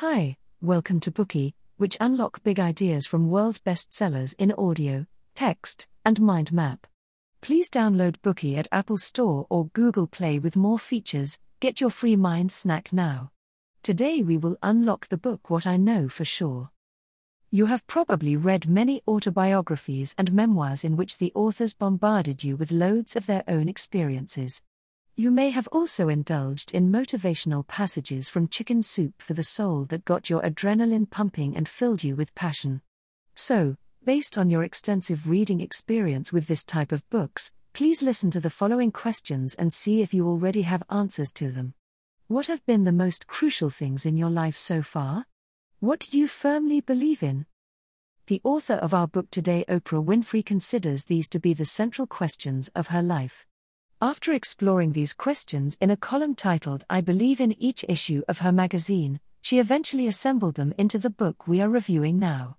Hi, welcome to Bookey, which unlock big ideas from world bestsellers in audio, text, and mind map. Please download Bookey at Apple Store or Google Play with more features. Get your free mind snack now. Today we will unlock the book What I Know for Sure. You have probably read many autobiographies and memoirs in which the authors bombarded you with loads of their own experiences. You may have also indulged in motivational passages from Chicken Soup for the Soul that got your adrenaline pumping and filled you with passion. So, based on your extensive reading experience with this type of books, please listen to the following questions and see if you already have answers to them. What have been the most crucial things in your life so far? What do you firmly believe in? The author of our book today, Oprah Winfrey, considers these to be the central questions of her life. After exploring these questions in a column titled I Believe in each issue of her magazine, she eventually assembled them into the book we are reviewing now.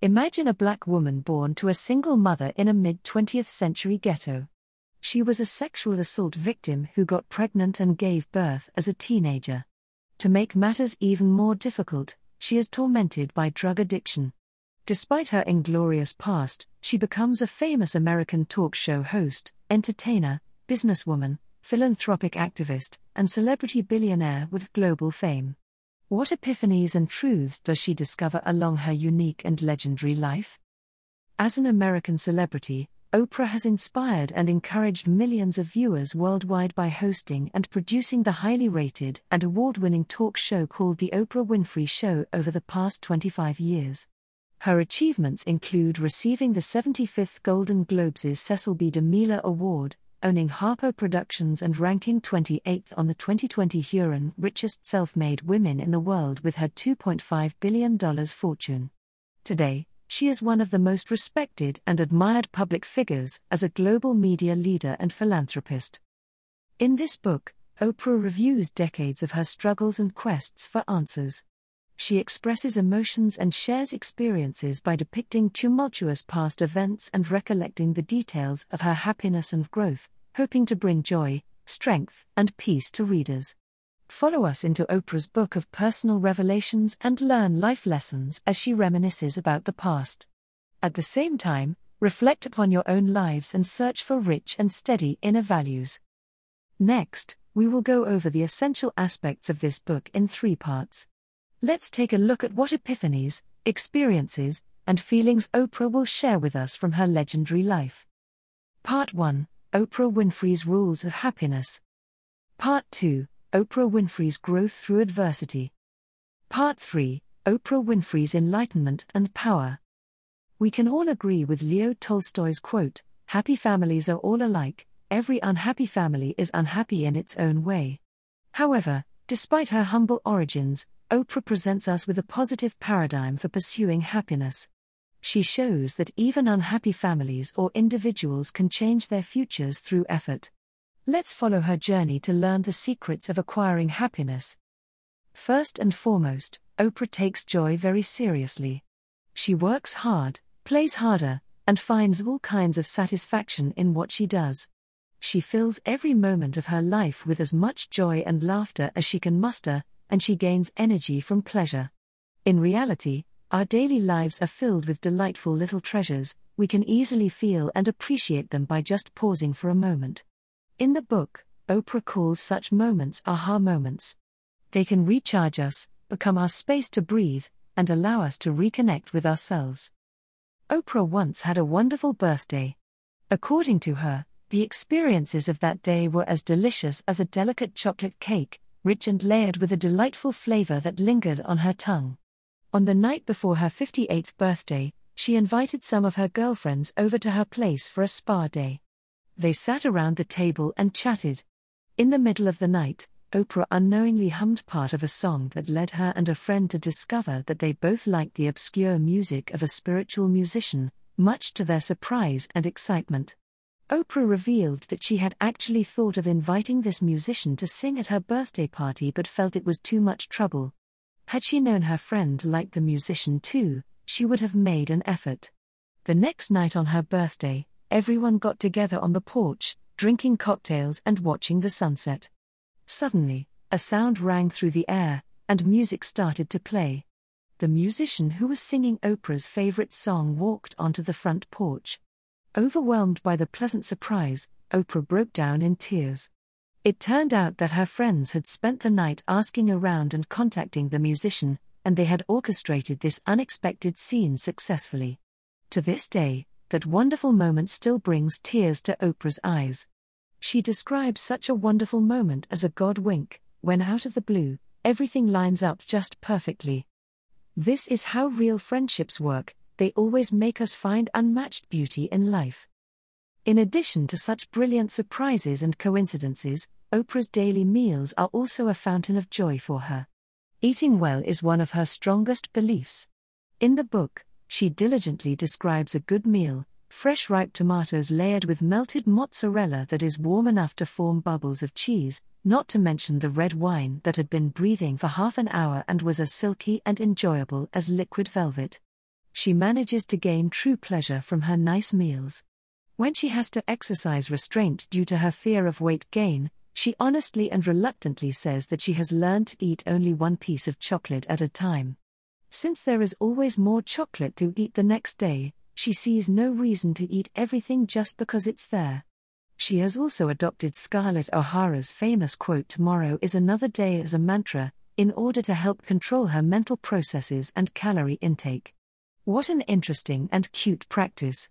Imagine a black woman born to a single mother in a mid 20th century ghetto. She was a sexual assault victim who got pregnant and gave birth as a teenager. To make matters even more difficult, she is tormented by drug addiction. Despite her inglorious past, she becomes a famous American talk show host, entertainer, businesswoman, philanthropic activist, and celebrity billionaire with global fame. What epiphanies and truths does she discover along her unique and legendary life? As an American celebrity, Oprah has inspired and encouraged millions of viewers worldwide by hosting and producing the highly rated and award winning talk show called The Oprah Winfrey Show over the past 25 years. Her achievements include receiving the 75th Golden Globes' Cecil B. DeMille Award, owning Harpo Productions and ranking 28th on the 2020 Hurun Richest Self Made Women in the World with her $2.5 billion fortune. Today, she is one of the most respected and admired public figures as a global media leader and philanthropist. In this book, Oprah reviews decades of her struggles and quests for answers. She expresses emotions and shares experiences by depicting tumultuous past events and recollecting the details of her happiness and growth, hoping to bring joy, strength, and peace to readers. Follow us into Oprah's book of personal revelations and learn life lessons as she reminisces about the past. At the same time, reflect upon your own lives and search for rich and steady inner values. Next, we will go over the essential aspects of this book in three parts. Let's take a look at what epiphanies, experiences, and feelings Oprah will share with us from her legendary life. Part 1 Oprah Winfrey's Rules of Happiness. Part 2 Oprah Winfrey's Growth Through Adversity. Part 3 Oprah Winfrey's Enlightenment and Power. We can all agree with Leo Tolstoy's quote Happy families are all alike, every unhappy family is unhappy in its own way. However, despite her humble origins, Oprah presents us with a positive paradigm for pursuing happiness she shows that even unhappy families or individuals can change their futures through effort. Let's follow her journey to learn the secrets of acquiring happiness. First and foremost, Oprah takes joy very seriously. She works hard, plays harder, and finds all kinds of satisfaction in what she does. She fills every moment of her life with as much joy and laughter as she can muster, and she gains energy from pleasure. In reality, our daily lives are filled with delightful little treasures, we can easily feel and appreciate them by just pausing for a moment. In the book, Oprah calls such moments aha moments. They can recharge us, become our space to breathe, and allow us to reconnect with ourselves. Oprah once had a wonderful birthday. According to her, the experiences of that day were as delicious as a delicate chocolate cake, rich and layered with a delightful flavor that lingered on her tongue. On the night before her 58th birthday, she invited some of her girlfriends over to her place for a spa day. They sat around the table and chatted. In the middle of the night, Oprah unknowingly hummed part of a song that led her and a friend to discover that they both liked the obscure music of a spiritual musician, much to their surprise and excitement. Oprah revealed that she had actually thought of inviting this musician to sing at her birthday party but felt it was too much trouble. Had she known her friend liked the musician too, she would have made an effort. The next night on her birthday, everyone got together on the porch, drinking cocktails and watching the sunset. Suddenly, a sound rang through the air, and music started to play. The musician who was singing Oprah's favorite song walked onto the front porch. Overwhelmed by the pleasant surprise, Oprah broke down in tears. It turned out that her friends had spent the night asking around and contacting the musician, and they had orchestrated this unexpected scene successfully. To this day, that wonderful moment still brings tears to Oprah's eyes. She describes such a wonderful moment as a God wink, when out of the blue, everything lines up just perfectly. This is how real friendships work, they always make us find unmatched beauty in life. In addition to such brilliant surprises and coincidences, Oprah's daily meals are also a fountain of joy for her. Eating well is one of her strongest beliefs. In the book, she diligently describes a good meal fresh ripe tomatoes layered with melted mozzarella that is warm enough to form bubbles of cheese, not to mention the red wine that had been breathing for half an hour and was as silky and enjoyable as liquid velvet. She manages to gain true pleasure from her nice meals. When she has to exercise restraint due to her fear of weight gain, she honestly and reluctantly says that she has learned to eat only one piece of chocolate at a time. Since there is always more chocolate to eat the next day, she sees no reason to eat everything just because it's there. She has also adopted Scarlett O'Hara's famous quote Tomorrow is another day as a mantra, in order to help control her mental processes and calorie intake. What an interesting and cute practice!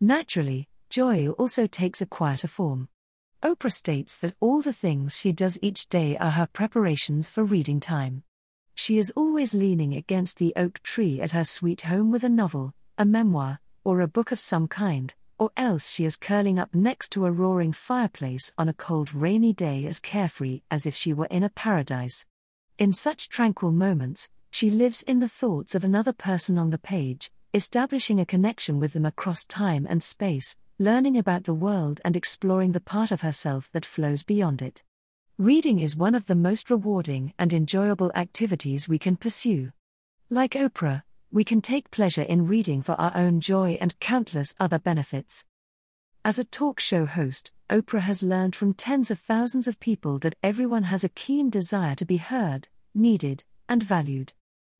Naturally, joy also takes a quieter form. Oprah states that all the things she does each day are her preparations for reading time. She is always leaning against the oak tree at her sweet home with a novel, a memoir, or a book of some kind, or else she is curling up next to a roaring fireplace on a cold rainy day as carefree as if she were in a paradise. In such tranquil moments, she lives in the thoughts of another person on the page, establishing a connection with them across time and space, learning about the world and exploring the part of herself that flows beyond it. Reading is one of the most rewarding and enjoyable activities we can pursue. Like Oprah, we can take pleasure in reading for our own joy and countless other benefits. As a talk show host, Oprah has learned from tens of thousands of people that everyone has a keen desire to be heard, needed, and valued.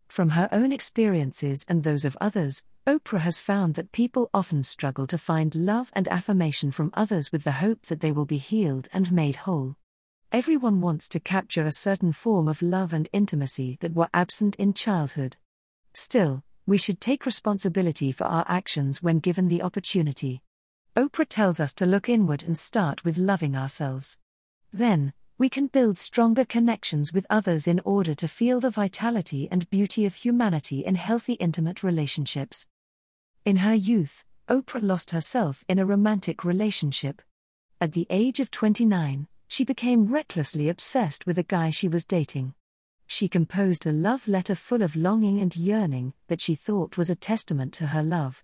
From her own experiences and those of others, Oprah has found that people often struggle to find love and affirmation from others with the hope that they will be healed and made whole. Everyone wants to capture a certain form of love and intimacy that were absent in childhood. Still, we should take responsibility for our actions when given the opportunity. Oprah tells us to look inward and start with loving ourselves. Then, we can build stronger connections with others in order to feel the vitality and beauty of humanity in healthy intimate relationships. In her youth, Oprah lost herself in a romantic relationship. At the age of 29, she became recklessly obsessed with a guy she was dating. She composed a love letter full of longing and yearning that she thought was a testament to her love.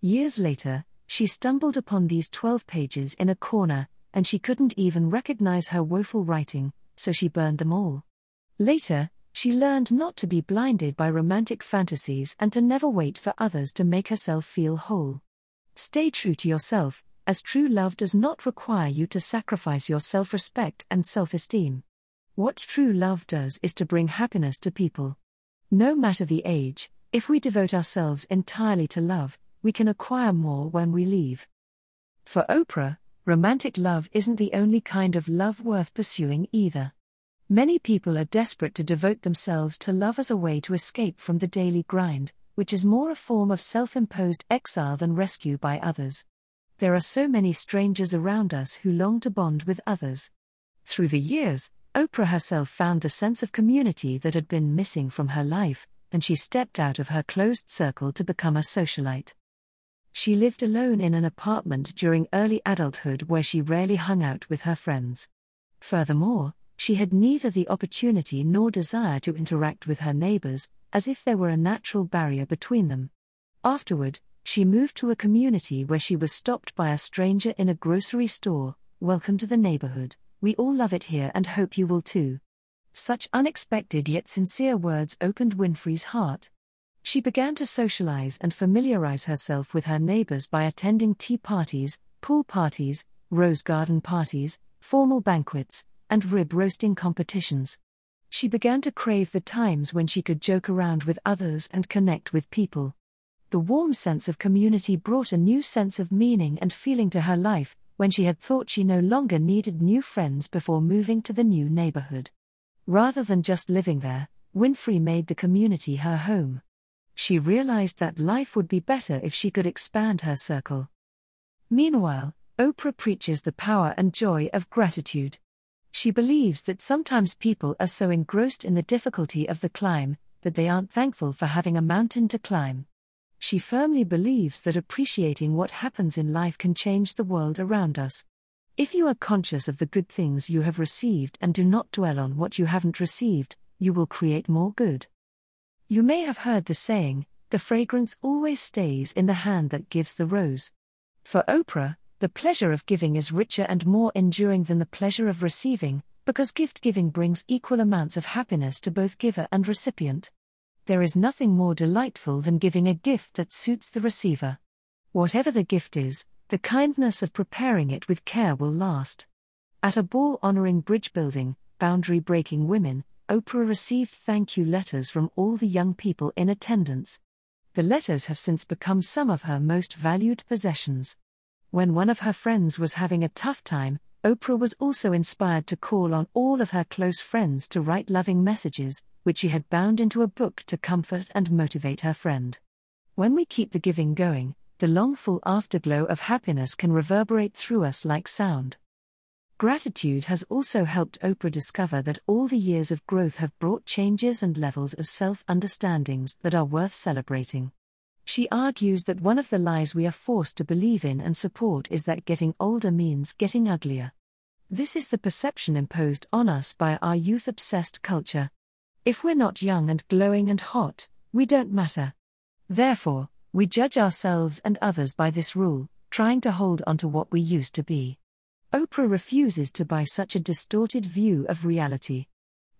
Years later, she stumbled upon these 12 pages in a corner, and she couldn't even recognize her woeful writing, so she burned them all. Later, she learned not to be blinded by romantic fantasies and to never wait for others to make herself feel whole. Stay true to yourself, as true love does not require you to sacrifice your self respect and self esteem. What true love does is to bring happiness to people. No matter the age, if we devote ourselves entirely to love, we can acquire more when we leave. For Oprah, romantic love isn't the only kind of love worth pursuing either. Many people are desperate to devote themselves to love as a way to escape from the daily grind, which is more a form of self imposed exile than rescue by others. There are so many strangers around us who long to bond with others. Through the years, Oprah herself found the sense of community that had been missing from her life, and she stepped out of her closed circle to become a socialite. She lived alone in an apartment during early adulthood where she rarely hung out with her friends. Furthermore, she had neither the opportunity nor desire to interact with her neighbors, as if there were a natural barrier between them. Afterward, she moved to a community where she was stopped by a stranger in a grocery store. Welcome to the neighborhood, we all love it here and hope you will too. Such unexpected yet sincere words opened Winfrey's heart. She began to socialize and familiarize herself with her neighbors by attending tea parties, pool parties, rose garden parties, formal banquets, and rib roasting competitions. She began to crave the times when she could joke around with others and connect with people. The warm sense of community brought a new sense of meaning and feeling to her life when she had thought she no longer needed new friends before moving to the new neighborhood. Rather than just living there, Winfrey made the community her home. She realized that life would be better if she could expand her circle. Meanwhile, Oprah preaches the power and joy of gratitude. She believes that sometimes people are so engrossed in the difficulty of the climb that they aren't thankful for having a mountain to climb. She firmly believes that appreciating what happens in life can change the world around us. If you are conscious of the good things you have received and do not dwell on what you haven't received, you will create more good. You may have heard the saying, the fragrance always stays in the hand that gives the rose. For Oprah, the pleasure of giving is richer and more enduring than the pleasure of receiving, because gift giving brings equal amounts of happiness to both giver and recipient. There is nothing more delightful than giving a gift that suits the receiver. Whatever the gift is, the kindness of preparing it with care will last. At a ball honoring bridge building, boundary breaking women, Oprah received thank you letters from all the young people in attendance. The letters have since become some of her most valued possessions. When one of her friends was having a tough time, Oprah was also inspired to call on all of her close friends to write loving messages, which she had bound into a book to comfort and motivate her friend. When we keep the giving going, the longful afterglow of happiness can reverberate through us like sound. Gratitude has also helped Oprah discover that all the years of growth have brought changes and levels of self understandings that are worth celebrating. She argues that one of the lies we are forced to believe in and support is that getting older means getting uglier. This is the perception imposed on us by our youth obsessed culture. If we're not young and glowing and hot, we don't matter. Therefore, we judge ourselves and others by this rule, trying to hold on to what we used to be. Oprah refuses to buy such a distorted view of reality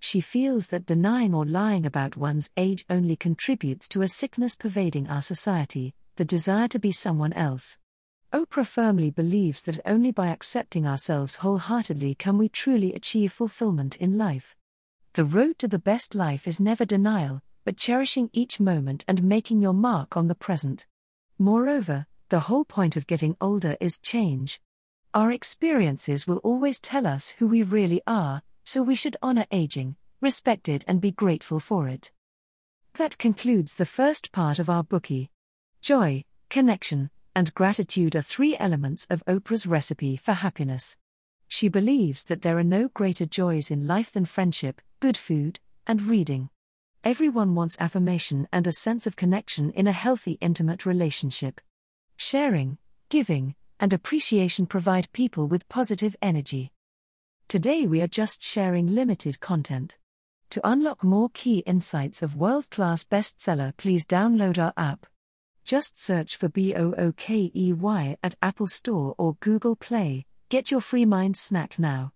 she feels that denying or lying about one's age only contributes to a sickness pervading our society, the desire to be someone else. Oprah firmly believes that only by accepting ourselves wholeheartedly can we truly achieve fulfillment in life. The road to the best life is never denial, but cherishing each moment and making your mark on the present. Moreover, the whole point of getting older is change. Our experiences will always tell us who we really are, so we should honor aging, respect it, and be grateful for it. That concludes the first part of our Bookey. Joy, connection, and gratitude are three elements of Oprah's recipe for happiness. She believes that there are no greater joys in life than friendship, good food, and reading. Everyone wants affirmation and a sense of connection in a healthy, intimate relationship. Sharing, giving, and appreciation provide people with positive energy. Today we are just sharing limited content. To unlock more key insights of world class bestseller, please download our app. Just search for B O O K E Y at Apple Store or Google Play. Get your free mind snack now.